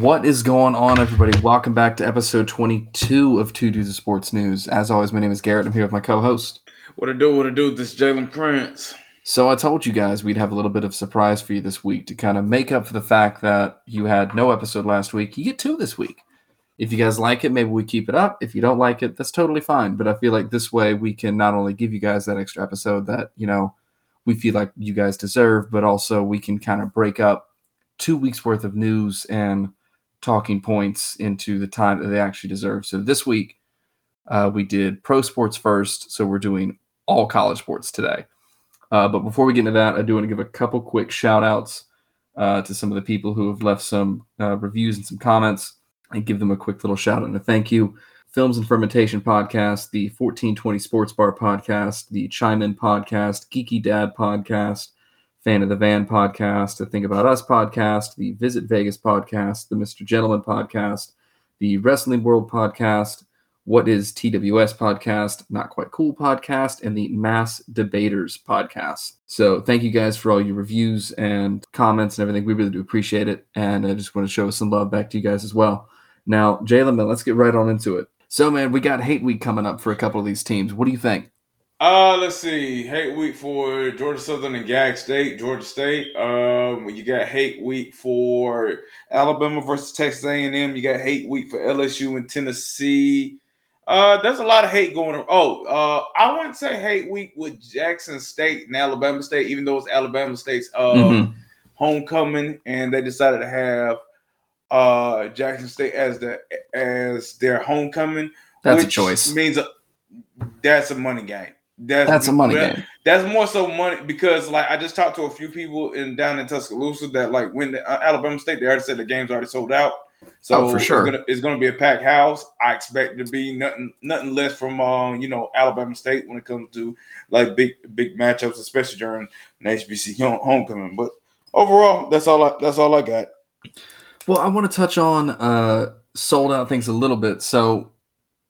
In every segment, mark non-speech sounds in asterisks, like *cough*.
What is going on, everybody? Welcome back to episode 22 of Two Dudes of Sports News. As always, my name is Garrett. I'm here with my co-host. What to do? What to do? This is Jalen Prince. So I told you guys we'd have a little bit of surprise for you this week to kind of make up for the fact that you had no episode last week. You get two this week. If you guys like it, maybe we keep it up. If you don't like it, that's totally fine. But I feel like this way we can not only give you guys that extra episode that, you know, we feel like you guys deserve, but also we can kind of break up two weeks worth of news and talking points into the time that they actually deserve. So this week, uh, we did pro sports first. So we're doing all college sports today. Uh, but before we get into that, I do want to give a couple quick shout outs uh, to some of the people who have left some uh, reviews and some comments and give them a quick little shout out and a thank you. Films and Fermentation Podcast, the 1420 Sports Bar Podcast, the Chime In Podcast, Geeky Dad Podcast, Fan of the Van podcast, the Think About Us podcast, the Visit Vegas podcast, the Mr. Gentleman podcast, the Wrestling World podcast, What is TWS podcast, Not Quite Cool podcast, and the Mass Debaters podcast. So thank you guys for all your reviews and comments and everything. We really do appreciate it. And I just want to show some love back to you guys as well. Now, Jalen, let's get right on into it. So, man, we got hate week coming up for a couple of these teams. What do you think? Uh, let's see. Hate week for Georgia Southern and Gag State, Georgia State. Um, you got hate week for Alabama versus Texas A&M. You got hate week for LSU and Tennessee. Uh, there's a lot of hate going on. Oh, uh, I wouldn't say hate week with Jackson State and Alabama State, even though it's Alabama State's uh, mm-hmm. homecoming, and they decided to have uh Jackson State as the as their homecoming. That's a choice. Means a, that's a money game. That's, that's a money game. That's more so money because like I just talked to a few people in down in Tuscaloosa that like when the, uh, Alabama State they already said the game's already sold out. So oh, for sure, it's gonna, it's gonna, be a packed house. I expect to be nothing nothing less from uh, you know Alabama State when it comes to like big big matchups, especially during an HBC *laughs* homecoming. But overall, that's all I that's all I got. Well, I want to touch on uh, sold out things a little bit. So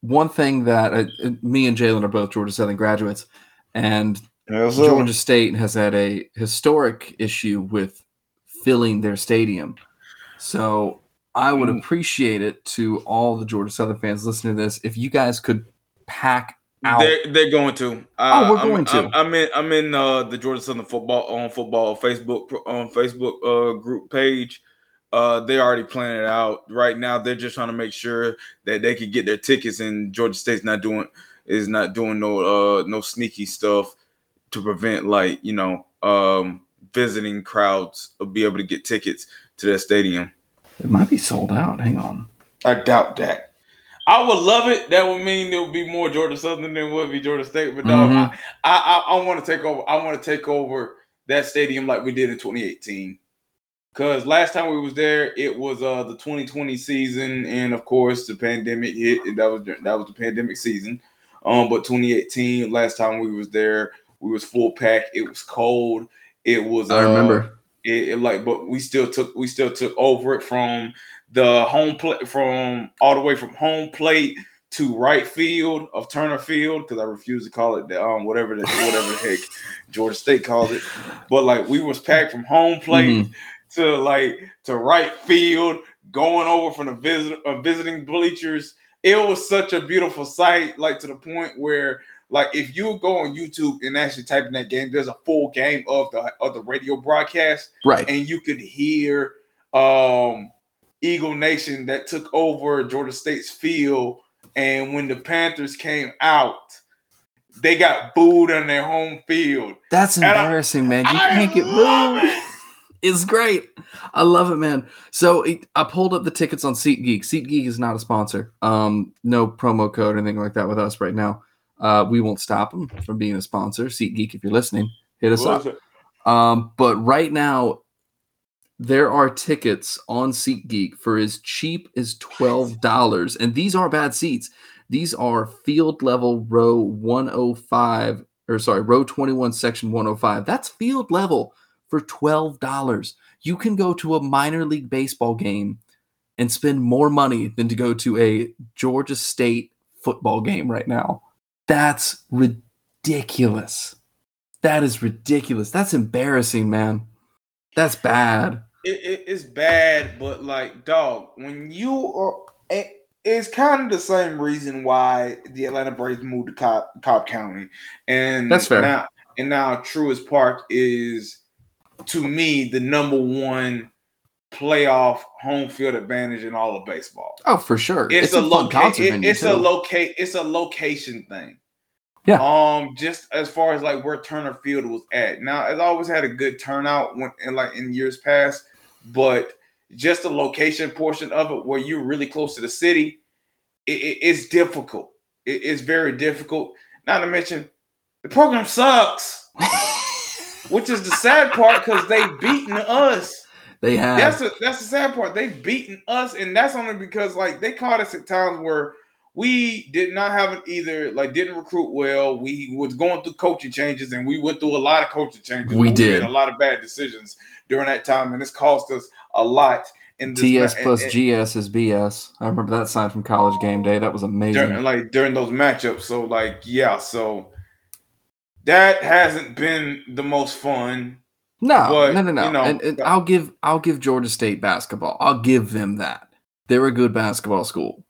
one thing that uh, uh, me and Jalen are both Georgia Southern graduates, and Georgia State has had a historic issue with filling their stadium. So I would mm. appreciate it to all the Georgia Southern fans listening to this if you guys could pack out. They're, they're going to. Uh, oh, we're going I'm, to. I'm, in. I'm in uh, the Georgia Southern football on football Facebook on Facebook uh, group page. Uh, they already planned it out. Right now, they're just trying to make sure that they can get their tickets, and Georgia State's not doing is not doing no uh no sneaky stuff to prevent like you know um visiting crowds of be able to get tickets to that stadium. It might be sold out. Hang on. I doubt that. I would love it. That would mean there would be more Georgia Southern than would be Georgia State. But no, mm-hmm. I, I, I want to take over. I want to take over that stadium like we did in 2018. Because last time we was there, it was uh the 2020 season, and of course the pandemic hit, and that was that was the pandemic season. Um, but 2018, last time we was there, we was full pack. It was cold. It was. I uh, remember. It, it, like, but we still took we still took over it from the home plate from all the way from home plate to right field of Turner Field because I refuse to call it the um whatever the whatever the heck *laughs* Georgia State calls it. But like we was packed from home plate. Mm-hmm to like to right field, going over from the visit uh, visiting bleachers. It was such a beautiful sight, like to the point where like if you go on YouTube and actually type in that game, there's a full game of the of the radio broadcast, right? And you could hear um Eagle Nation that took over Georgia State's field, and when the Panthers came out, they got booed on their home field. That's embarrassing, I, man. You I can't get booed. It's great. I love it, man. So I pulled up the tickets on SeatGeek. SeatGeek is not a sponsor. Um, no promo code or anything like that with us right now. Uh, we won't stop them from being a sponsor. SeatGeek, if you're listening, hit us up. Um, but right now, there are tickets on SeatGeek for as cheap as twelve dollars, and these are bad seats. These are field level row 105, or sorry, row 21, section 105. That's field level for $12. You can go to a minor league baseball game and spend more money than to go to a Georgia State football game right now. That's ridiculous. That is ridiculous. That's embarrassing, man. That's bad. it, it, it's bad, but like, dog, when you are, it, it's kind of the same reason why the Atlanta Braves moved to Cobb, Cobb County, and That's fair. Now, and now Truist Park is, to me, the number one playoff home field advantage in all of baseball. Oh, for sure. It's, It's, a, a, loca- it- it's a too. locate it's a location thing. Yeah. Um, just as far as like where Turner Field was at. Now, it's always had a good turnout when in like in years past, but just the location portion of it, where you're really close to the city, it, it- it's difficult. It- it's very difficult. Not to mention, the program sucks, *laughs* which is the sad part because they've beaten us. they have. That's the that's the sad part. They've beaten us, and that's only because like they caught us at times where we did not have it either. Like didn't recruit well. We was going through coaching changes, and we went through a lot of coaching changes. We did. made a lot of bad decisions during that time, and it's cost us a lot. In this TS ma- plus and- GS is BS. I remember that sign from college game day. That was amazing. during like during those matchups. So like yeah, so that hasn't been the most fun. No, But, no, no, no. you know, and, and I'll give I'll give Georgia State basketball. I'll give them that. They're a good basketball school,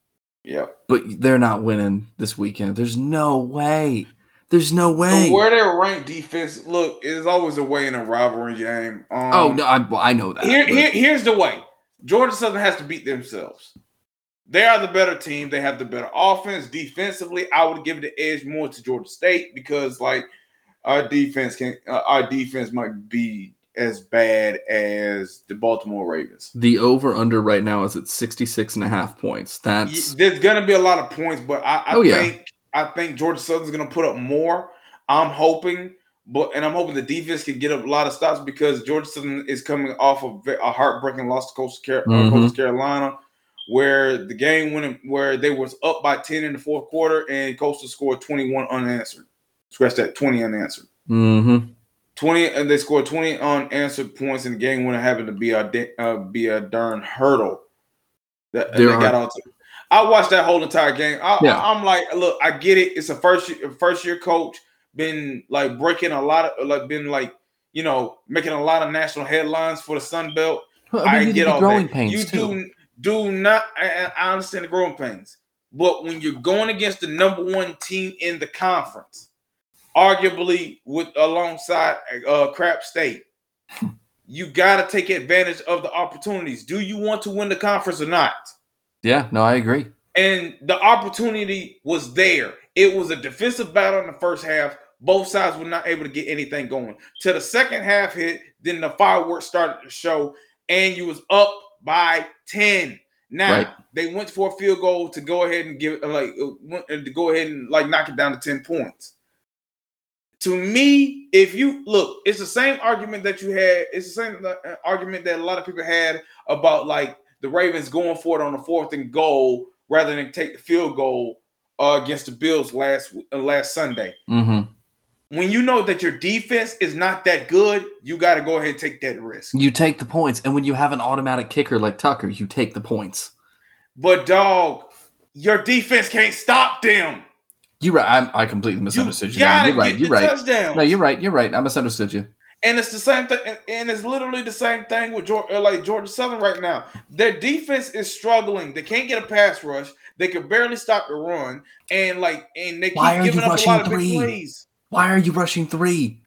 Yep. but they're not winning this weekend. There's no way. There's no way. So where they're ranked defense, look, it's always a way in a rivalry game. Um, oh no, I, well, I know that. Here, here, here's the way. Georgia Southern has to beat themselves. They are the better team. They have the better offense. Defensively, I would give the edge more to Georgia State because, like, our defense can, uh, our defense might be as bad as the Baltimore Ravens. the over under right now is at 66 and a half points. That's There's gonna be a lot of points, but I, I Oh, yeah. think I think Georgia Southern's gonna put up more. I'm hoping, but and I'm hoping the defense can get up a lot of stops because Georgia Southern is coming off of a heartbreaking loss to Coastal, Car- uh, Mhm. Coastal Carolina, where the game went where they was up by 10 in the fourth quarter and Coastal scored 21 unanswered. Scratch that 20 unanswered. Mm-hmm. 20 and they scored 20 unanswered points in the game when it happened to be a uh, be a darn hurdle that they got are- out to. I watched that whole entire game. I, Yeah. I, am like, look, I get it. It's a first year, first year coach, been like breaking a lot of like been like you know making a lot of national headlines for the Sun Belt. Well, I, I mean, get get all growing that. pains you too. do do not. I, I understand the growing pains, but when you're going against the number one team in the conference, arguably with alongside uh Crap State, *laughs* you got to take advantage of the opportunities. Do you want to win the conference or not? Yeah, no, I agree. And the opportunity was there. It was a defensive battle in the first half. Both sides were not able to get anything going. Till the second half hit, then the fireworks started to show, and you was up by 10. Now Right. they went for a field goal to go ahead and give like uh, uh, to go ahead and like knock it down to 10 points. To me, if you look, it's the same argument that you had. It's the same uh, argument that a lot of people had about like the Ravens going for it on the fourth and goal rather than take the field goal uh, against the Bills last uh, last Sunday. hmm When you know that your defense is not that good, you got to go ahead and take that risk. You take the points, and when you have an automatic kicker like Tucker, you take the points. But dog, your defense can't stop them. You're right. I'm, I completely misunderstood you. gotta You're right. You're right. touchdown. No, you're right. You're right. I misunderstood you. And it's the same thing, and- and it's literally the same thing with Georgia, uh, like Georgia Southern right now. Their defense is struggling. They can't get a pass rush. They can barely stop the run, and like, and they keep Why are giving you up a lot of three? big plays. Why are you rushing three?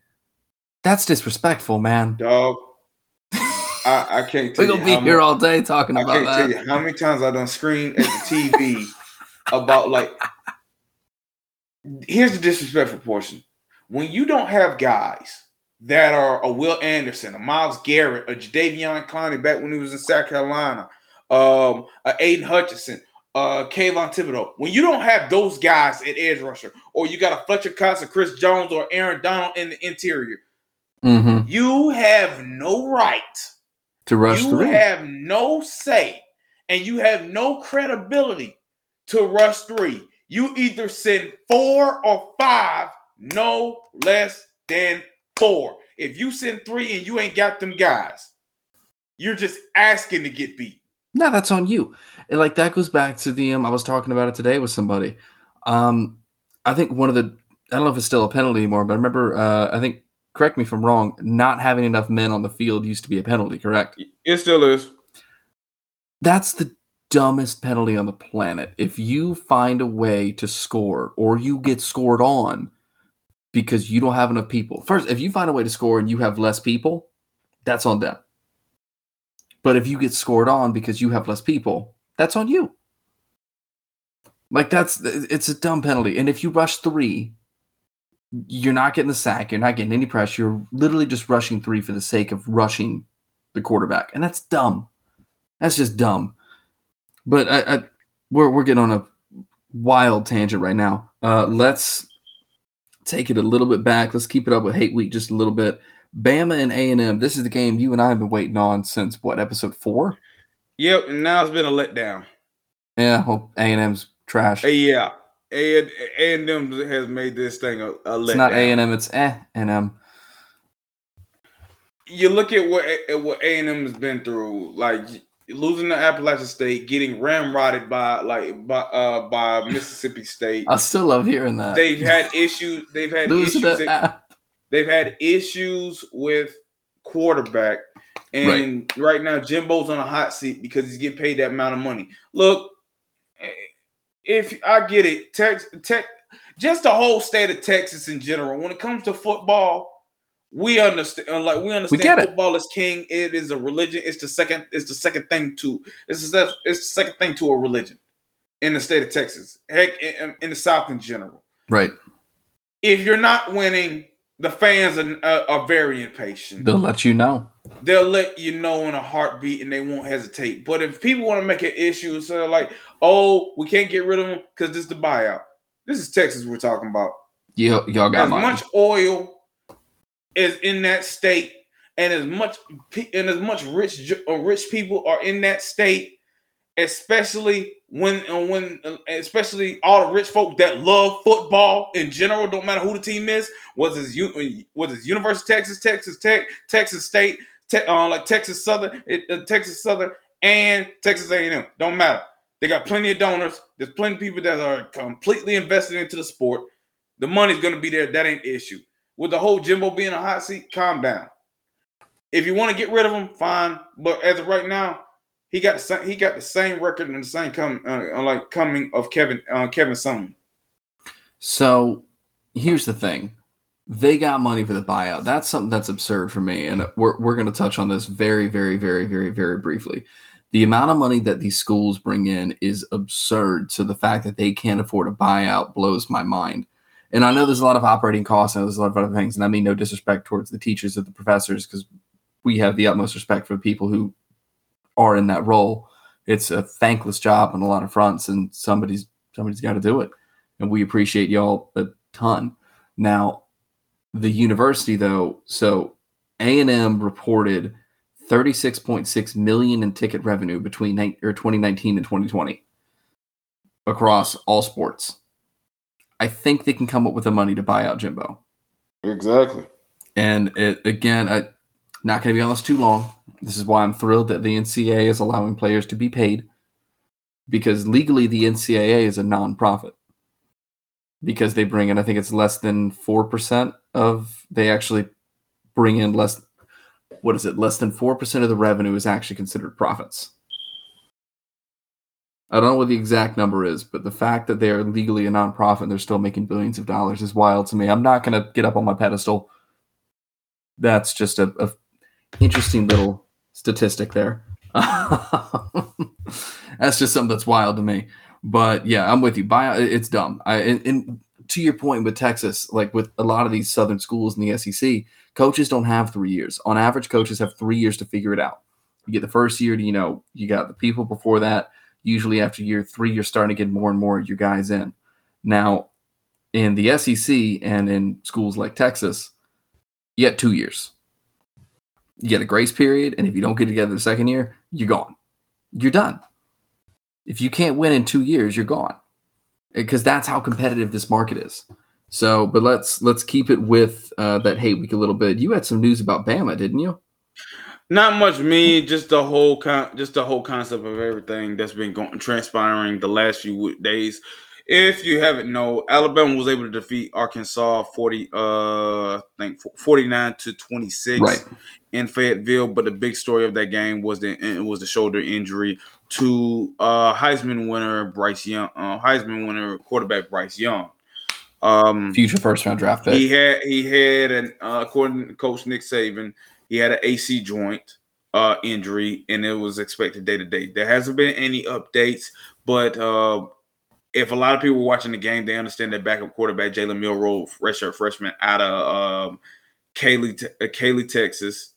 That's disrespectful, man. Dog, *laughs* I, I can't tell We're you gonna be here all day talking I about can't tell that. you how many times I done screamed at the TV about like. Here's the disrespectful portion: when you don't have guys that are a Will Anderson, a Myles Garrett, a Jadeveon Clowney back when he was in South Carolina, um, a Aidan Hutchinson, uh, Kayvon Thibodeaux. When you don't have those guys at edge rusher, or you got a Fletcher Cox, or Chris Jones, or Aaron Donald in the interior, hmm you have no right To rush you have no say and you have no credibility to rush three. You either send four or five, no less than four. If you send three and you ain't got them guys, you're just asking to get beat. No, that's on you. And like that goes back to the um I was talking about it today with somebody. Um I think one of the I don't know if it's still a penalty anymore, but I remember uh I think correct me if I'm wrong, not having enough men on the field used to be a penalty, correct? It still is. That's the dumbest penalty on the planet. If you find a way to score or you get scored on because you don't have enough people. First, if you find a way to score and you have less people, that's on them. But if you get scored on because you have less people, that's on you. Like that's it's a dumb penalty. And if you rush 3, you're not getting the sack, you're not getting any pressure. You're literally just rushing 3 for the sake of rushing the quarterback. And that's dumb. That's just dumb. But I, I, we're we're getting on a wild tangent right now. Uh, let's take it a little bit back. Let's keep it up with Hate Week just a little bit. Bama and A and M. This is the game you and I have been waiting on since what episode four? Yep, and now it's been a letdown. Yeah, well, A and M's trash. Uh, yeah, A and M has made this thing a, a letdown. It's not A and M. It's eh and M. You look at what at what A and M has been through, like losing to Appalachian State, getting ramrodded by like by uh by Mississippi State. I still love hearing that. They've had issues. They've had issues. that- they've had issues with quarterback. And right. now, Jimbo's on a hot seat because he's getting paid that amount of money. Look, if I get it, Tex, Tech, just the whole state of Texas in general, when it comes to football, we understand. uh, Like we understand, get football is king. It is a religion. It's the second. It's the second thing to. It's the, it's the second thing to a religion in the state of Texas. Heck, in, in the South in general right. if you're not winning, the fans are, are, are very impatient. They'll let you know. They'll let you know in a heartbeat and they won't hesitate. But if people want to make an issue, so like, oh, we can't get rid of them because this is the buyout. This is Texas we're talking about. You, y'all got As money. much oil is in that state, and as much and as much rich uh, rich people are in that state, especially when uh, when uh, especially all the rich folk that love football in general, don't matter who the team is, was U- was it University of Texas, Texas Tech, Texas State, te- uh, like Texas Southern, uh, Texas Southern, and Texas A&M. Don't matter. They got plenty of donors. There's plenty of people that are completely invested into the sport. The money's gonna be there. That ain't the issue. With the whole Jimbo being a hot seat, calm down. If you want to get rid of him, fine. But as of right now, he got the same, he got the same record and the same coming uh, like coming of Kevin uh, Kevin Sumlin. So here's the thing. They got money for the buyout. That's something that's absurd for me. And we're, we're going to touch on this very, very, very, very, very briefly. The amount of money that these schools bring in is absurd. So the fact that they can't afford a buyout blows my mind. And I know there's a lot of operating costs and there's a lot of other things. And I mean no disrespect towards the teachers or the professors because we have the utmost respect for the people who are in that role. It's a thankless job on a lot of fronts, and somebody's somebody's got to do it. And we appreciate y'all a ton. Now, the university though, so A and M reported 36.6 million in ticket revenue between or 2019 and 2020 across all sports. I think they can come up with the money to buy out Jimbo. Exactly. And it again, I not going to be on this too long. This is why I'm thrilled that the NCAA is allowing players to be paid because legally the NCAA is a nonprofit because they bring in, I think it's less than 4% of, they actually bring in less, what is it? Less than 4% of the revenue is actually considered profits. I don't know what the exact number is, but the fact that they are legally a nonprofit and they're still making billions of dollars is wild to me. I'm not going to get up on my pedestal. That's just a, a interesting little statistic there. *laughs* that's just something that's wild to me. But yeah, I'm with you. Buy it's dumb. I and, and to your point with Texas, like with a lot of these southern schools in the SEC, coaches don't have three years. On average, coaches have three years to figure it out. You get the first year, to, you know, you got the people before that. Usually after year three, you're starting to get more and more of your guys in. Now, in the SEC and in schools like Texas, you get two years. You get a grace period, and if you don't get together the second year, you're gone. You're done. If you can't win in two years, you're gone. Because that's how competitive this market is. So, but let's let's keep it with uh, that hate week a little bit. You had some news about Bama, didn't you? Not much me, just the whole con- just the whole concept of everything that's been going transpiring the last few days. If you haven't know, Alabama was able to defeat Arkansas 40 uh I think 49 to 26 Right. in Fayetteville, but the big story of that game was the it was the shoulder injury to uh Heisman winner Bryce Young, uh, Heisman winner quarterback Bryce Young. Um Future first round draft pick. he had he had an uh, according to Coach Nick Saban, he had an AC joint uh, injury, and it was expected day to day. There hasn't been any updates, but uh, if a lot of people were watching the game, they understand that backup quarterback Jalen Milroe, redshirt freshman out of um, Katy, Te- uh, Katy, Texas,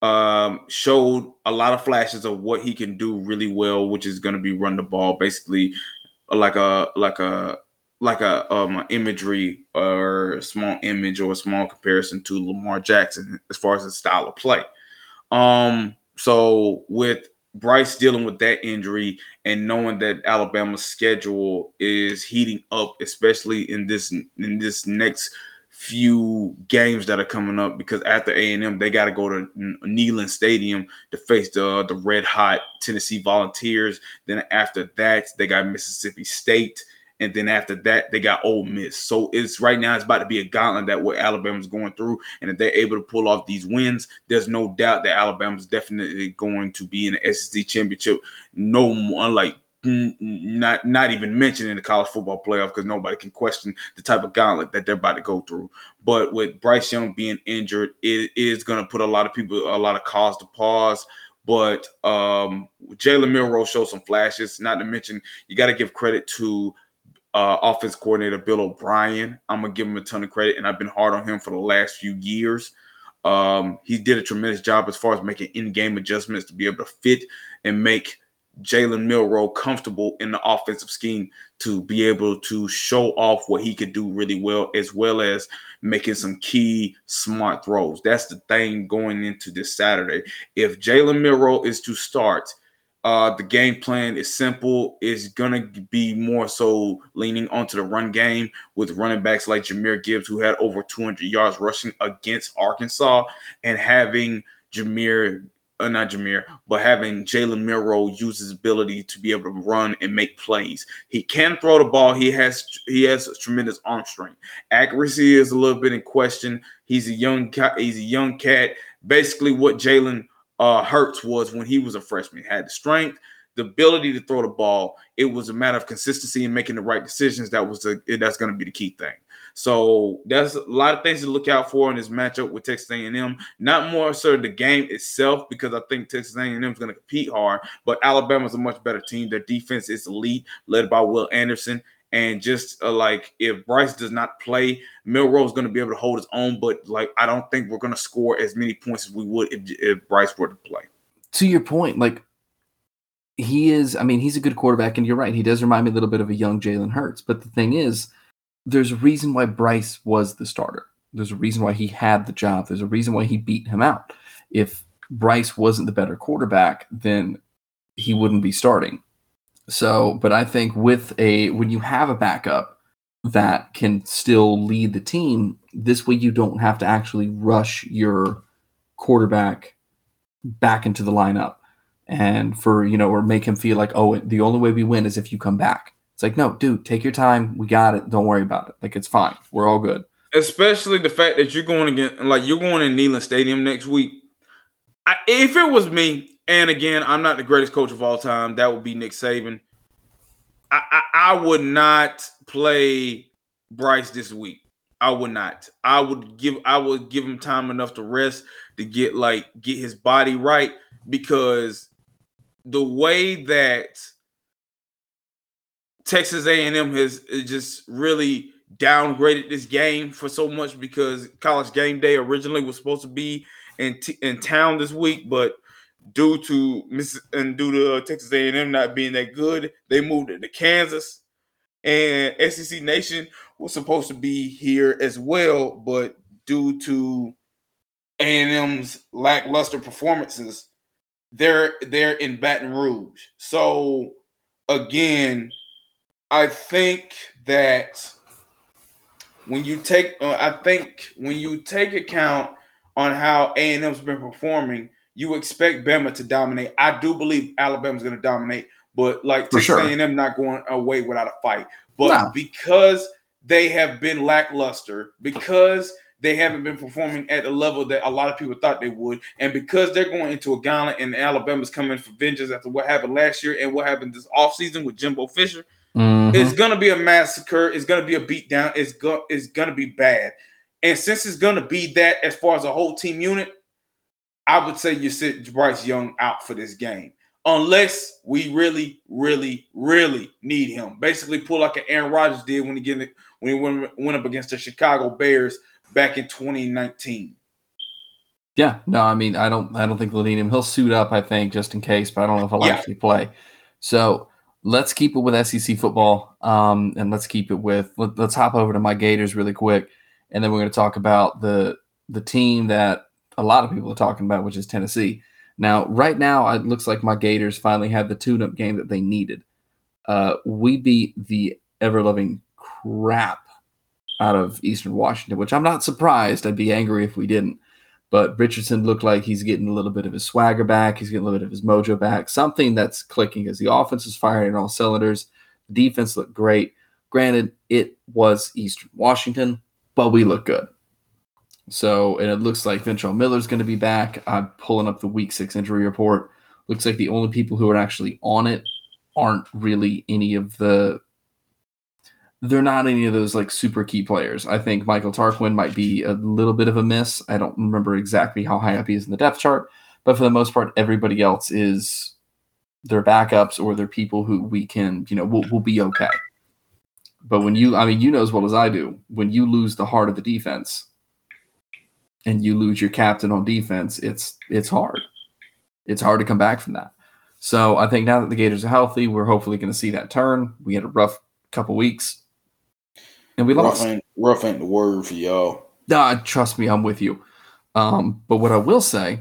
um, showed a lot of flashes of what he can do really well, which is going to be run the ball, basically like a like a like a um imagery or a small image or a small comparison to Lamar Jackson as far as his style of play. Um, so with Bryce dealing with that injury and knowing that Alabama's schedule is heating up, especially in this in this next few games that are coming up, because after A and M they got to go to Neyland Stadium to face the the red hot Tennessee Volunteers. Then after that they got Mississippi State and then after that they got Ole Miss. So it's right now it's about to be a gauntlet that what Alabama's going through, and if they're able to pull off these wins, there's no doubt that Alabama's definitely going to be in the SEC championship. No more like not not even mentioning the college football playoff because nobody can question the type of gauntlet that they're about to go through. But with Bryce Young being injured, it is going to put a lot of people a lot of cause to pause. But um, Jalen Milroe showed some flashes. Not to mention, you got to give credit to uh, offense coordinator Bill O'Brien. I'm gonna give him a ton of credit, and I've been hard on him for the last few years. Um, he did a tremendous job as far as making in-game adjustments to be able to fit and make Jalen Milroe comfortable in the offensive scheme to be able to show off what he could do really well, as well as making some key smart throws. That's the thing going into this Saturday. If Jalen Milroe is to start, uh, the game plan is simple. It's gonna be more so leaning onto the run game with running backs like Jahmyr Gibbs, who had over 200 yards rushing against Arkansas, and having Jahmyr, uh, not Jahmyr, but having Jalen Milroe use his ability to be able to run and make plays. He can throw the ball. He has he has tremendous arm strength. Accuracy is a little bit in question. He's a young. He's a young cat. Basically, what Jalen uh, Hurts was when he was a freshman. He had the strength, the ability to throw the ball. It was a matter of consistency and making the right decisions. That was the that's going to be the key thing. So that's a lot of things to look out for in this matchup with Texas A&M. Not more so the game itself, because I think Texas A&M is going to compete hard. But Alabama's a much better team. Their defense is elite, led by Will Anderson. And just uh, like if Bryce does not play, Milroe is going to be able to hold his own. But like I don't think we're going to score as many points as we would if, if Bryce were to play. To your point, like he is, I mean, he's a good quarterback, and you're right. He does remind me a little bit of a young Jalen Hurts. But the thing is, there's a reason why Bryce was the starter. There's a reason why he had the job. There's a reason why he beat him out. If Bryce wasn't the better quarterback, then he wouldn't be starting. So, but I think with a when you have a backup that can still lead the team, this way you don't have to actually rush your quarterback back into the lineup and for you know or make him feel like oh the only way we win is if you come back. It's like no, dude, take your time. We got it. Don't worry about it. Like it's fine. We're all good. Especially the fact that you're going again, like you're going in Neyland Stadium next week. I, if it was me, and again, I'm not the greatest coach of all time. That would be Nick Saban. I, I, I would not play Bryce this week. I would not. I would give. I would give him time enough to rest to get like get his body right because the way that Texas A&M has uh, just really downgraded this game for so much because College Game Day originally was supposed to be in t- in town this week, but due to Miss and due to Texas A&M not being that good, they moved it to Kansas. And SEC Nation was supposed to be here as well, but due to A&M's lackluster performances, they're they're in Baton Rouge. So again, I think that when you take, uh, I think when you take account on how A and M's been performing, you expect Bama to dominate. I do believe Alabama's going to dominate, but like Texas sure. A and M not going away without a fight. But because they have been lackluster, because they haven't been performing at the level that a lot of people thought they would, and because they're going into a gauntlet and Alabama's coming for vengeance after what happened last year and what happened this offseason with Jimbo Fisher, Mhm. it's gonna be a massacre. It's gonna be a beatdown. It's go it's gonna be bad. And since it's gonna be that as far as a whole team unit, I would say you sit Bryce Young out for this game. Unless we really, really, really need him. Basically, pull like an Aaron Rodgers did when he get when he went, went up against the Chicago Bears back in 2019. Yeah, no, I mean, I don't, I don't think they'll need him. He'll suit up, I think, just in case, but I don't know if he'll Yeah. actually play. So let's keep it with SEC football, um, and let's keep it with. Let, let's hop over to my Gators really quick, and then we're going to talk about the the team that a lot of people are talking about, which is Tennessee. Now, right now, it looks like my Gators finally have the tune-up game that they needed. Uh, we beat the ever-loving crap out of Eastern Washington, which I'm not surprised. I'd be angry if we didn't. But Richardson looked like he's getting a little bit of his swagger back. He's getting a little bit of his mojo back. Something that's clicking as the offense is firing on all cylinders. The defense looked great. Granted, it was Eastern Washington, but we look good. So, and it looks like Ventrell Miller's going to be back. I'm pulling up the week six injury report. Looks like the only people who are actually on it aren't really any of the they're not any of those like super key players. I think Michael Tarquin might be a little bit of a miss. I don't remember exactly how high up he is in the depth chart, but for the most part, everybody else is their backups or they're people who we can, you know, will will be okay. But when you, I mean, you know as well as I do, when you lose the heart of the defense and you lose your captain on defense, it's it's hard. It's hard to come back from that. So I think now that the Gators are healthy, we're hopefully going to see that turn. We had a rough couple weeks, and we Rough lost. ain't, rough ain't the word for y'all. Nah, trust me, I'm with you. Um, but what I will say,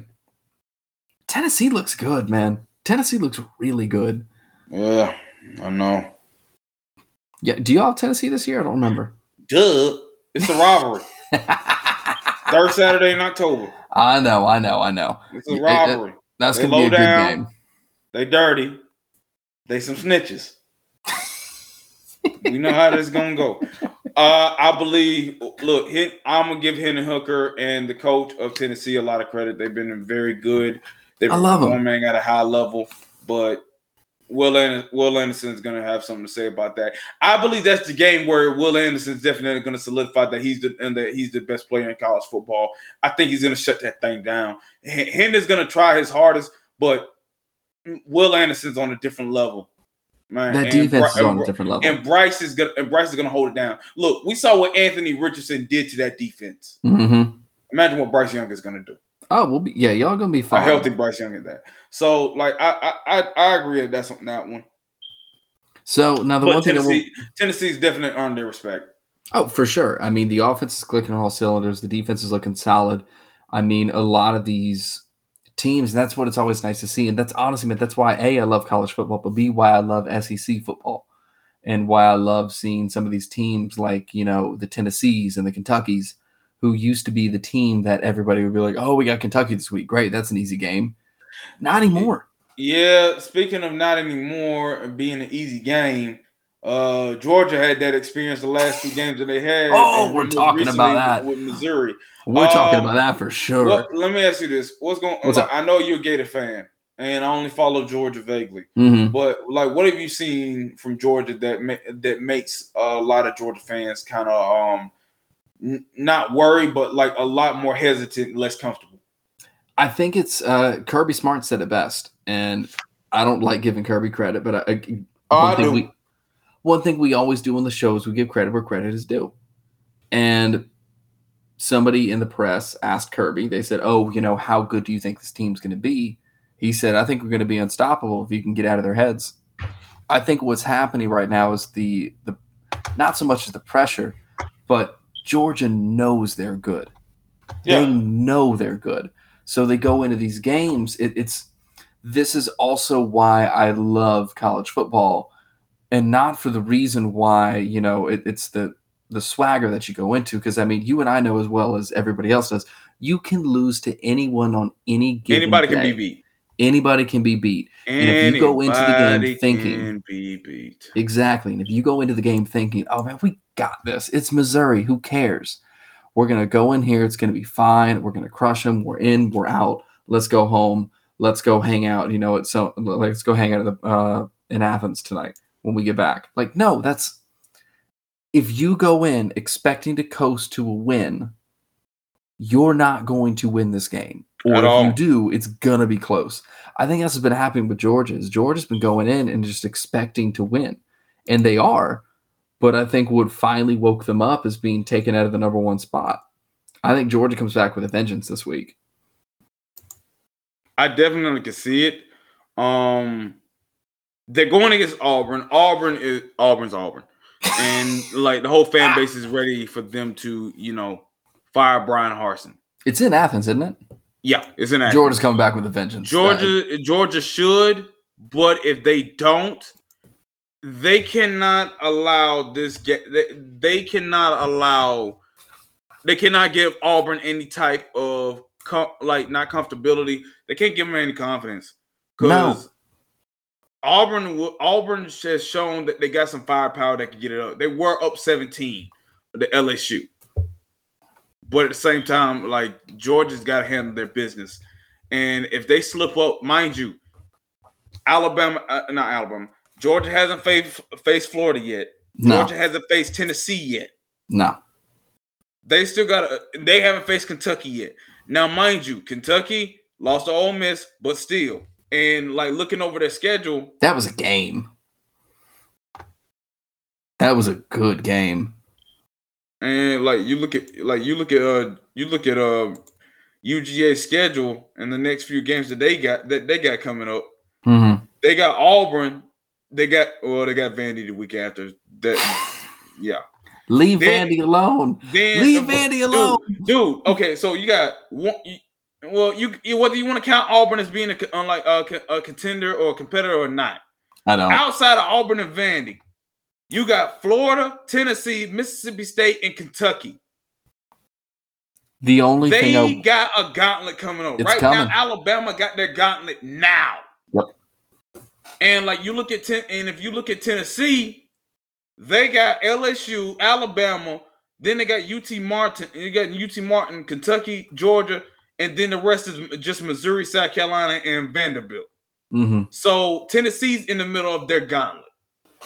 Tennessee looks good, man. Tennessee looks really good. Yeah, I know. Yeah, do you all have Tennessee this year? I don't remember. Duh. It's a rivalry. *laughs* Third Saturday in October. I know, I know, I know. It's a Yeah, rivalry. That's They gonna be a good down. game. They dirty. They some snitches. we know how this gonna go. Uh, I believe. Look, I'm gonna give Hendon Hooker and the coach of Tennessee a lot of credit. They've been very good. They've I love 'em. performing at a high level, but Will An- Will Anderson's gonna have something to say about that. I believe that's the game where Will Anderson's definitely gonna solidify that he's the and that he's the best player in college football. I think he's gonna shut that thing down. H- Hendon's gonna try his hardest, but Will Anderson's on a different level. Man, That defense Bri- is on a different level. and Bryce is gonna and Bryce is gonna hold it down. Look, we saw what Anthony Richardson did to that defense. hmm Imagine what Bryce Young is gonna do. Oh, we'll be yeah, y'all gonna be fine. A healthy Bryce Young at that. So, like, I I I, agree that that's on that one. So now the But one thing that will, Tennessee, Tennessee's definitely earned their respect. Oh, for sure. I mean, the offense is clicking on all cylinders. The defense is looking solid. I mean, a lot of these teams, and that's what it's always nice to see. And that's honestly, man, that's why A, I love college football, but B, why I love SEC football and why I love seeing some of these teams like, you know, the Tennessees and the Kentuckies, who used to be the team that everybody would be like, oh, we got Kentucky this week. Great. That's an easy game. Not anymore. Yeah, speaking of not anymore being an easy game, uh, Georgia had that experience the last two games that they had. Oh, and we're talking about that. with Missouri. We're talking Um, about that for sure. Well, let me ask you this: What's going? What's like, I know you're a Gator fan, and I only follow Georgia vaguely. Mhm. But like, what have you seen from Georgia that ma- that makes a lot of Georgia fans kind of um n- not worried, but like a lot more hesitant, less comfortable? I think it's uh, Kirby Smart said it best, and I don't like giving Kirby credit, but I, I, Oh, one I thing do. we one thing we always do on the show is we give credit where credit is due. And somebody in the press asked Kirby, they said, "Oh, you know, how good do you think this team's going to be?" He said, "I think we're going to be unstoppable if you can get out of their heads." I think what's happening right now is the the not so much as the pressure, but Georgia knows they're good. They know they're good. So they go into these games. It, it's this is also why I love college football, and not for the reason why you know it, it's the the swagger that you go into. Because I mean, you and I know as well as everybody else does. You can lose to anyone on any given anybody can be beat. Anybody can be beat. And if you go into the game thinking- be beat. Exactly. And if you go into the game thinking, oh man, we got this. It's Missouri. Who cares? We're going to go in here. It's going to be fine. We're going to crush them. We're in. We're out. Let's go home. Let's go hang out. You know, it's so let's go hang out at the, uh, in Athens tonight when we get back. Like, no, that's if you go in expecting to coast to a win, you're not going to win this game. Or At if all. you do, it's gonna be close. I think that's what's been happening with Georgia. Is Georgia's been going in and just expecting to win, and they are. But I think what finally woke them up is being taken out of the number one spot. I think Georgia comes back with a vengeance this week. I definitely can see it. Um, they're going against Auburn. Auburn is Auburn's Auburn, and like the whole fan *laughs* base is ready for them to, you know, fire Bryan Harsin. It's in Athens, isn't it? Yeah, it's an Athens. Georgia's coming back with a vengeance. Georgia, Georgia should, but if they don't, they cannot allow this get. They, they cannot allow. They cannot give Auburn any type of com- like not comfortability. They can't give them any confidence No. Auburn. Auburn has shown that they got some firepower that can get it up. They were up seventeen, the LSU. But at the same time, like Georgia's got to handle their business, and if they slip up, mind you, Alabama, uh, not Alabama, Georgia hasn't faced faced Florida yet. no, Georgia hasn't faced Tennessee yet. no. They still got. They haven't faced Kentucky yet. Now, mind you, Kentucky lost to Ole Miss, but still, and like looking over their schedule, That was a game. That was a good game. And like you look at like you look at uh you look at uh UGA schedule and the next few games that they got that they got coming up. hmm They got Auburn. They got well, they got Vandy the week after that. Yeah. Leave Then- Vandy alone. Then Leave Vandy alone. dude, dude. Okay, so you got one. You, well, you, you whether you want to count Auburn as being a unlike a, a contender or a competitor or not. I know. Outside of Auburn and Vandy, you got Florida, Tennessee, Mississippi State, and Kentucky. The only They thing I, got a gauntlet coming up right coming. now. Alabama got their gauntlet now. Yep. And like you look at ten, and if you look at Tennessee, they got LSU, Alabama, then they got UT Martin, you got UT Martin, Kentucky, Georgia, and then the rest is just Missouri, South Carolina, and Vanderbilt. Mhm. So Tennessee's in the middle of their gauntlet.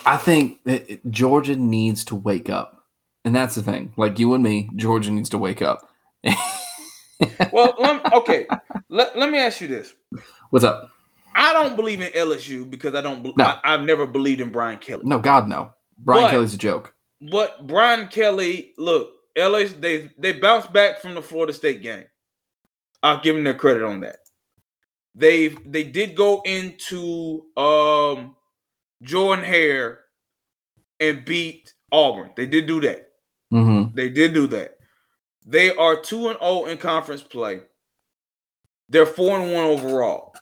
I think that Georgia needs to wake up, and that's the thing. Like you and me, Georgia needs to wake up. *laughs* Well, let, okay, let, let me ask you this. What's up? I don't believe in LSU because I don't. No. I, I've never believed in Brian Kelly. No, God, no. Brian But- Kelly's a joke. But Brian Kelly, look, LA, they they bounced back from the Florida State game. I'll give them their credit on that. They they did go into um Jordan Hare and beat Auburn. They did do that. hmm They did do that. They are 2 and 0 in conference play. They're 4 and 1 overall.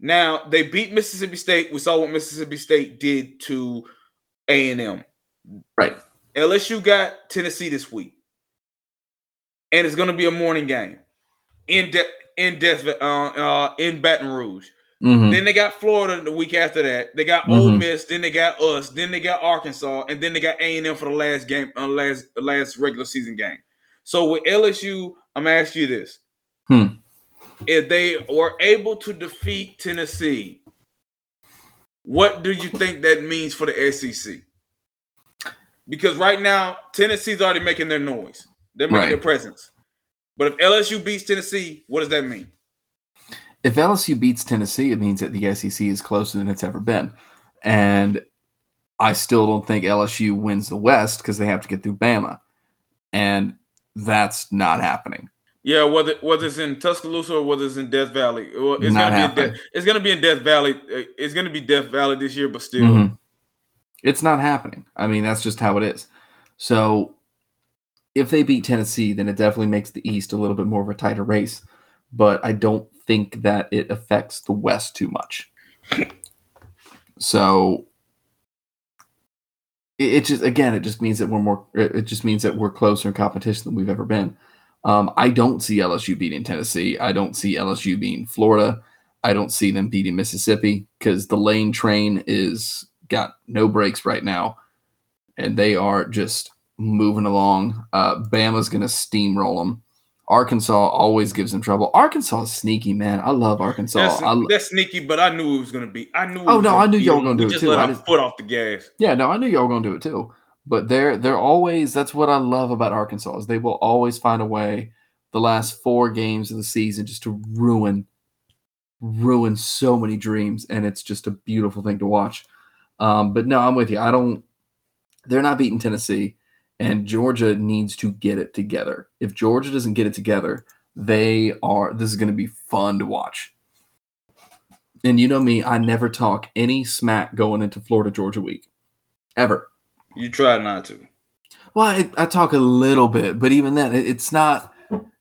Now, they beat Mississippi State. We saw what Mississippi State did to A&M. Right. LSU got Tennessee this week. And it's going to be a morning game in De- in Death uh, uh in Baton Rouge. Hmm Then they got Florida the week after that. They got Ole Mhm. Miss. Then they got us. Then they got Arkansas, and then they got A and M for the last game, uh, last last regular season game. So with LSU, I'm gonna ask you this: Hmm. If they were able to defeat Tennessee, what do you think that means for the SEC? Because right now Tennessee's already making their noise. They're making Right. their presence. But if LSU beats Tennessee, what does that mean? If LSU beats Tennessee, it means that the SEC is closer than it's ever been. And I still don't think LSU wins the West because they have to get through Bama. And that's not happening. Yeah, whether whether it's in Tuscaloosa or whether it's in Death Valley, it's Not gonna be in happening. Death, it's gonna be in Death Valley. uh, It's gonna be Death Valley this year, but still, Mhm. It's not happening. I mean, that's just how it is. So if they beat Tennessee, then it definitely makes the East a little bit more of a tighter race. But I don't think that it affects the West too much. So it, it just again, it just means that we're more. It just means that we're closer in competition than we've ever been. Um, I don't see LSU beating Tennessee. I don't see LSU beating Florida. I don't see them beating Mississippi because the lane train is got no brakes right now, and they are just moving along. Uh, Bama's going to steamroll them. Arkansas always gives them trouble. Arkansas is sneaky, man. I love Arkansas. That's, I, that's sneaky, but I knew it was gonna be. I knew. Oh, no, I knew y'all gonna do it just too. Let I just- foot off the gas. yeah, no, I knew y'all were going to do it too. But they're they're always that's what I love about Arkansas is they will always find a way the last four games of the season just to ruin ruin so many dreams and it's just a beautiful thing to watch. Um, but no, I'm with you. I don't they're not beating Tennessee and Georgia needs to get it together. If Georgia doesn't get it together, they are this is going to be fun to watch. And you know me, I never talk any smack going into Florida Georgia week. Ever. You try not to. Well, I, I talk a little bit, but even then, it, it's not.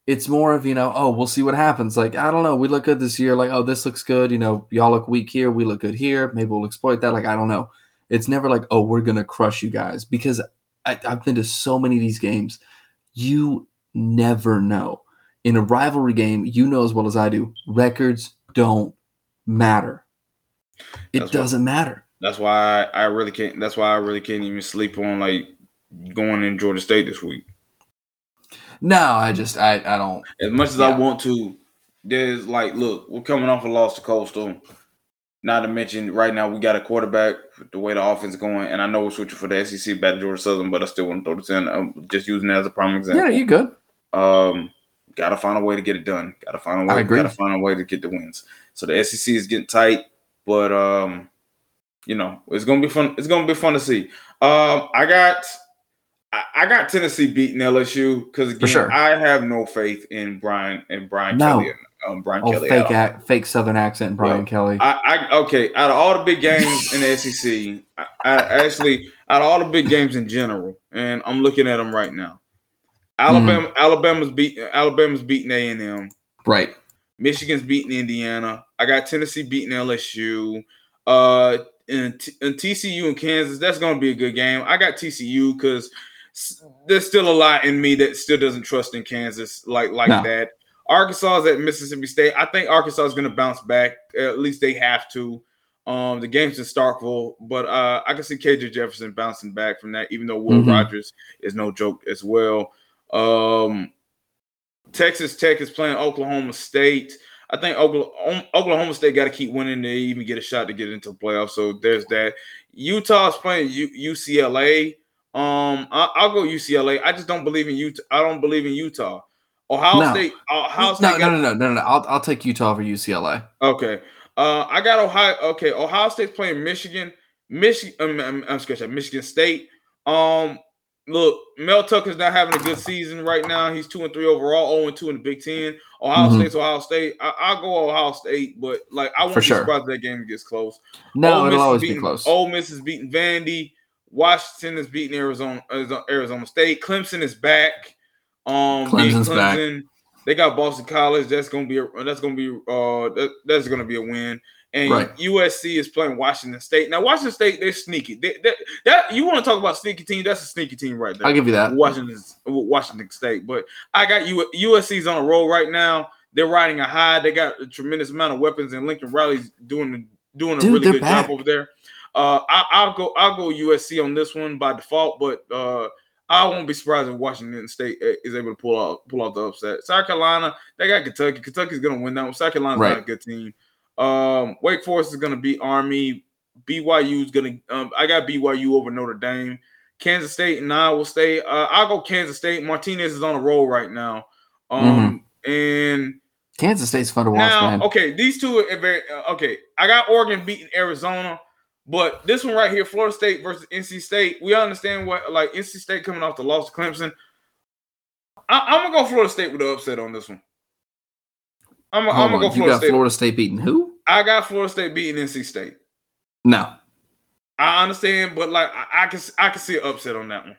It's more of you know, oh, we'll see what happens. Like I don't know, we look good this year. Like oh, this looks good. You know, y'all look weak here. We look good here. Maybe we'll exploit that. Like I don't know. It's never like oh, we're gonna crush you guys because I, I've been to so many of these games. You never know. In a rivalry game, you know as well as I do, records don't matter. It That's doesn't matter. That's why I, I really can't. That's why I really can't even sleep on like going in Georgia State this week. No, I just I I don't. As much as I want to, there's like, look, we're coming off a loss to Coastal. Not to mention, right now we got a quarterback. The way the offense is going, and I know we're switching for the SEC back to Georgia Southern, but I still want to throw this in. I'm just using it as a prime example. Yeah, you good. Um, gotta find a way to get it done. Gotta find a I way. agree. Gotta find a way to get the wins. So the SEC is getting tight, but um, you know, it's gonna be fun. It's gonna be fun to see. Um, I got, I, I got Tennessee beating LSU because again, sure. I have no faith in Brian and Brian No. Kelly. Um, Brian Oh, Kelly. fake all. ac fake Southern accent, Brian Yeah. Kelly. I, I okay. Out of all the big games in the SEC, I, I actually out of all the big games in general, and I'm looking at them right now. Alabama, Mm-hmm. Alabama's beat Alabama's beating A and M. right. Michigan's beating Indiana. I got Tennessee beating LSU. Uh, and, T- and TCU and Kansas. That's going to be a good game. I got TCU because there's still a lot in me that still doesn't trust in Kansas like like No. that. Arkansas is at Mississippi State. I think Arkansas is going to bounce back. At least they have to. Um, the game's in Starkville, but uh, I can see KJ Jefferson bouncing back from that, even though Will Mhm. Rogers is no joke as well. Um, Texas Tech is playing Oklahoma State. I think Oklahoma, Oklahoma State got to keep winning to even get a shot to get into the playoffs. So there's that. Utah's playing U- UCLA. Um, I, I'll go UCLA. I just don't believe in Utah. I don't believe in Utah. Ohio No. State. Ohio State. No, got- no, no, no, no, no. I'll I'll take Utah over UCLA. Okay. Uh, I got Ohio. Okay, Ohio State's playing Michigan. Michigan. Um, I'm, I'm scratching that. Michigan State. Um, look, Mel Tucker's not having a good season right now. He's two and three overall, zero and two in the Big Ten. Ohio Mhm. State's Ohio State. I, I'll go Ohio State, but like I won't For be sure. surprised if that game gets close. No, Ole it'll always be close. Ole Miss is beating Vandy. Washington is beating. Arizona- Arizona State. Clemson is back. Um, Clemson's back. They got Boston College. That's gonna be a, that's gonna be uh that, that's gonna be a win. And Right. USC is playing Washington State. Now Washington State they're sneaky. They, they, that you want to talk about sneaky team? That's a sneaky team right there. I'll give you that. Washington Washington State. But I got U, USC's on a roll right now. They're riding a high. They got a tremendous amount of weapons, and Lincoln Riley's doing doing a Dude, really good back. job over there. Uh, I, I'll go I'll go USC on this one by default, but uh, I won't be surprised if Washington State uh, is able to pull out pull out the upset. South Carolina, they got Kentucky. Kentucky's gonna win that one. South Carolina's Right. not a good team. Um, Wake Forest is gonna beat Army. BYU is gonna. Um, I got BYU over Notre Dame. Kansas State and Iowa State. Uh, I'll go Kansas State. Martinez is on a roll right now. Um, and Kansas State's fun to watch, now, man. okay, these two are very uh, okay. I got Oregon beating Arizona, but this one right here, Florida State versus NC State. We understand what like NC State coming off the loss to Clemson. I, I'm gonna go Florida State with the upset on this one. I'm, Hold I'm gonna on, go you got State. Florida State beating who? I got Florida State beating NC State. No, I understand, but like I, I can I can see an upset on that one.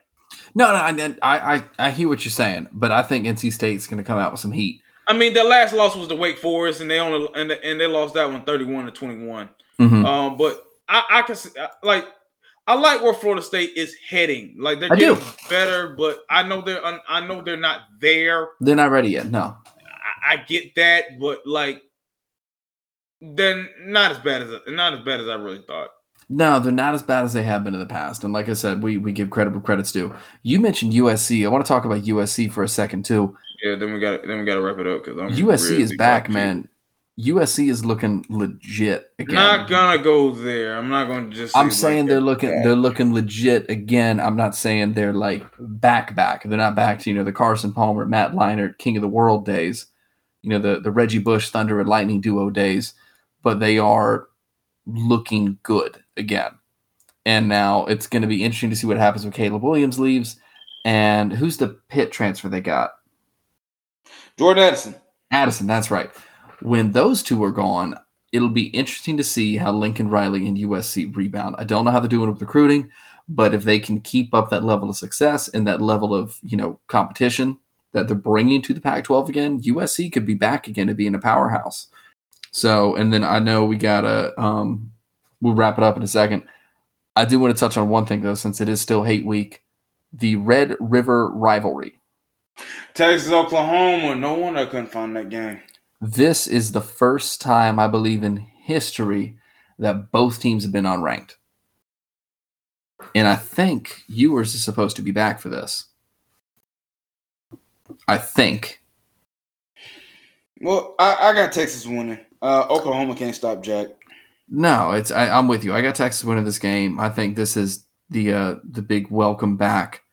no, no. I, I, I, hear what you're saying, but I think NC State's going to come out with some heat. I mean, their last loss was the Wake Forest, and they only and they, and they lost that one 31 to 21. Mhm. Um, but I, I can see, uh, like I like where Florida State is heading. Like they're I do. getting better, but I know they're I know they're not there. They're not ready yet. No, I, I get that, but like they're not as bad as not as bad as I really thought. No, they're not as bad as they have been in the past. And like I said, we we give credit where credit's due. You mentioned USC. I want to talk about USC for a second too. Yeah, then we got then we got to wrap it up because USC really is back, man. USC is looking legit again. I'm not gonna go there. I'm not gonna just. I'm saying like they're looking back. they're looking legit again. I'm not saying they're like back back. They're not back to you know the Carson Palmer, Matt Leinart, King of the World days. You know the the Reggie Bush Thunder and Lightning duo days, but they are looking good again. And now it's going to be interesting to see what happens when Caleb Williams leaves. And who's the Pitt transfer they got? Jordan Addison. Addison, that's right when those two are gone, it'll be interesting to see how Lincoln Riley and USC rebound. I don't know how they're doing with recruiting, but if they can keep up that level of success and that level of you know competition that they're bringing to the Pac-12 again, USC could be back again to being a powerhouse. So, and then I know we gotta um, we'll wrap it up in a second. I do want to touch on one thing though, since it is still hate week, the Red River rivalry. Texas, Oklahoma. No wonder I couldn't find that game. This is the first time I believe in history that both teams have been unranked. And I think Ewers is supposed to be back for this. I think. Well, I, I got Texas winning. Uh, Oklahoma can't stop Jack. No, it's I, am with you. I got Texas winning this game. I think this is the uh, the big welcome back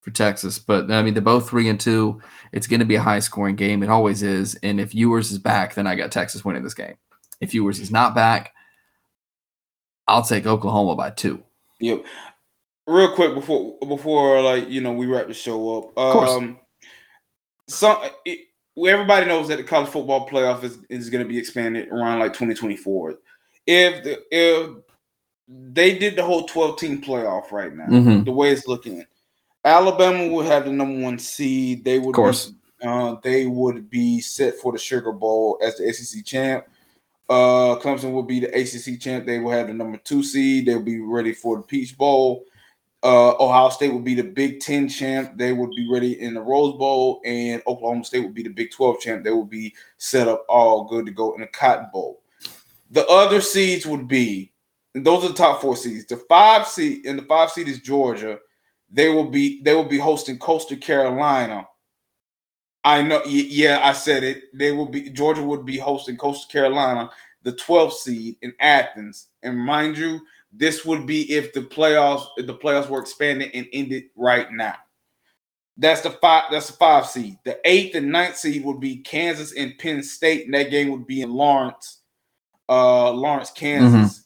for Texas. But I mean, they're both three and two. It's going to be a high scoring game. It always is. And if Ewers is back, then I got Texas winning this game. If Ewers is not back, I'll take Oklahoma by two. Yep. Real quick before before like you know we wrap the show up. Um, of course. Some it, everybody knows that the college football playoff is, is going to be expanded around like 2024. If the if they did the whole 12 team playoff right now, mm-hmm. the way it's looking, Alabama would have the number one seed. They would, of course, be, uh, they would be set for the Sugar Bowl as the SEC champ. Uh, Clemson would be the ACC champ. They will have the number two seed. They'll be ready for the Peach Bowl. Uh, Ohio State would be the Big Ten champ. They would be ready in the Rose Bowl, and Oklahoma State would be the Big Twelve champ. They would be set up all good to go in the Cotton Bowl. The other seeds would be, those are the top four seeds. The five seed and the five seed is Georgia. They will be they will be hosting Coastal Carolina. I know. Yeah, I said it. They will be Georgia would be hosting Coastal Carolina, the 12th seed in Athens. And mind you, this would be if the playoffs if the playoffs were expanded and ended right now. That's the five. That's the five seed. The eighth and ninth seed would be Kansas and Penn State, and that game would be in Lawrence, uh, Lawrence, Kansas.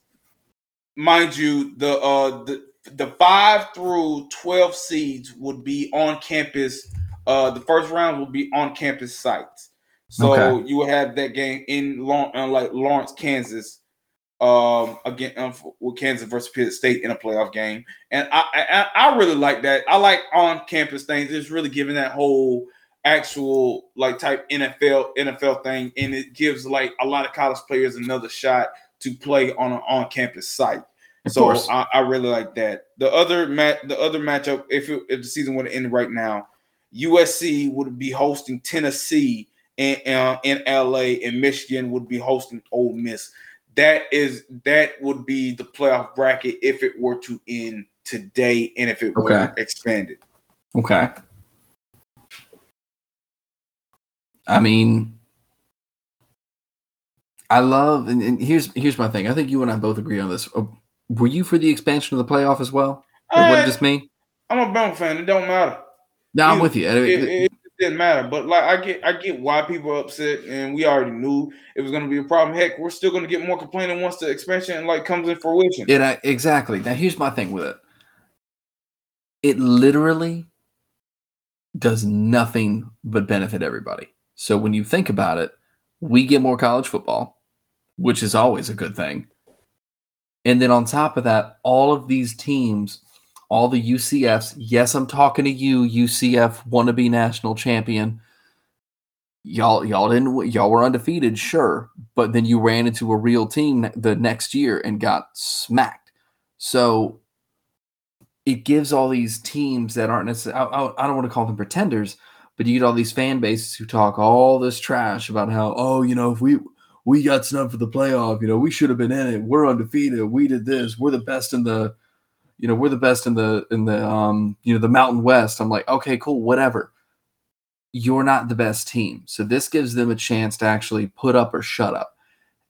Mm-hmm. Mind you, the uh the the five through 12 seeds would be on campus. Uh, the first round will be on campus sites. So okay. you will have that game in uh, like Lawrence, Kansas, um, again um, with Kansas versus Pitt State in a playoff game. And I, I, I really like that. I like on campus things. It's really giving that whole actual like type NFL NFL thing, and it gives like a lot of college players another shot to play on an on campus site so I, I, really like that. The other mat, the other matchup, if it, if the season would end right now, USC would be hosting Tennessee in uh, in LA, and Michigan would be hosting Ole Miss. That is that would be the playoff bracket if it were to end today, and if it were expanded. Okay. I mean, I love, and, and here's here's my thing. I think you and I both agree on this were you for the expansion of the playoff as well? Or uh, just me? I'm a Bama fan. It don't matter. No, I'm with you. It, it, it, didn't matter. But like I get I get why people are upset, and we already knew it was gonna be a problem. Heck, we're still gonna get more complaining once the expansion like comes in fruition. Yeah, exactly. Now here's my thing with it. It literally does nothing but benefit everybody. So when you think about it, we get more college football, which is always a good thing. And then on top of that, all of these teams, all the UCFs, yes, I'm talking to you, UCF wannabe national champion. Y'all, y'all didn't, y'all were undefeated, sure, but then you ran into a real team the next year and got smacked. So it gives all these teams that aren't necessarily, I, I don't want to call them pretenders, but you get all these fan bases who talk all this trash about how, oh, you know, if we we got snubbed for the playoff. You know, we should have been in it. We're undefeated. We did this. We're the best in the, you know, we're the best in the in the um, you know, the Mountain West. I'm like, okay, cool, whatever. You're not the best team. So this gives them a chance to actually put up or shut up.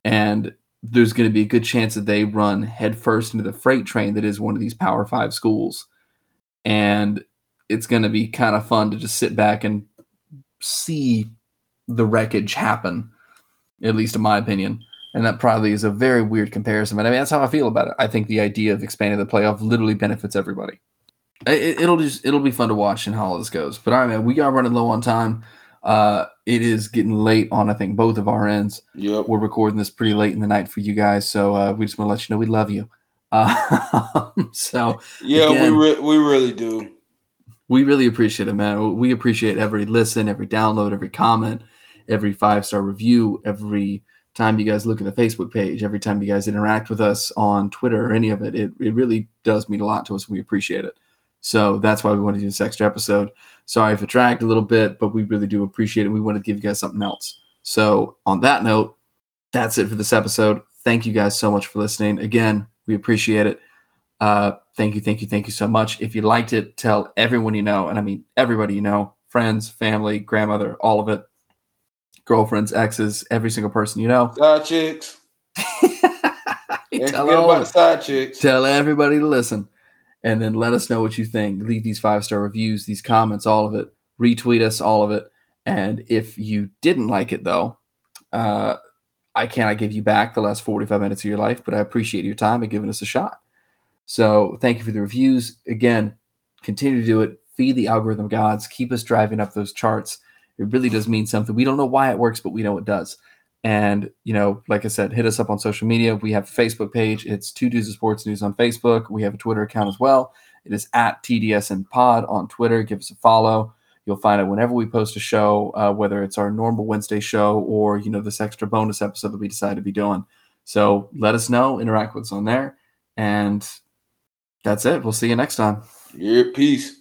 And there's going to be a good chance that they run headfirst into the freight train that is one of these Power Five schools. And it's going to be kind of fun to just sit back and see the wreckage happen, at least in my opinion. And that probably is a very weird comparison, but I mean that's how I feel about it. I think the idea of expanding the playoff literally benefits everybody. It, will just it'll be fun to watch and how all this goes. But all right, man, we got running low on time. Uh, it is getting late on I think both of our ends. Yep. We're recording this pretty late in the night for you guys, so uh, we just want to let you know we love you. Uh, *laughs* so yeah, again, we re- we really do. We really appreciate it, man. We appreciate every listen, every download, every comment, every five star review, every time you guys look at the Facebook page, every time you guys interact with us on Twitter or any of it. It, it really does mean a lot to us. We appreciate it. So that's why we want to do this extra episode. Sorry if it dragged a little bit, but we really do appreciate it. We want to give you guys something else. So, on that note, that's it for this episode. Thank you guys so much for listening. Again, we appreciate it. Uh, thank you, thank you, thank you so much. If you liked it, tell everyone you know, and I mean everybody you know, friends, family, grandmother, all of it, girlfriends, exes, every single person you know. Side chicks. *laughs* tell, all, side chicks. tell everybody to listen, and then let us know what you think. Leave these five star reviews, these comments, all of it. Retweet us, all of it. And if you didn't like it though, uh, I cannot give you back the last 45 minutes of your life, but I appreciate your time and giving us a shot. So thank you for the reviews. Again, continue to do it. Feed the algorithm gods. Keep us driving up those charts. It really does mean something. We don't know why it works, but we know it does. And, you know, like I said, hit us up on social media. We have a Facebook page. It's Two Dudes of Sports News on Facebook. We have a Twitter account as well. It is at TDSN Pod on Twitter. Give us a follow. You'll find it whenever we post a show, uh, whether it's our normal Wednesday show or, you know, this extra bonus episode that we decide to be doing. So let us know, interact with us on there. And that's it. We'll see you next time. Yeah, peace.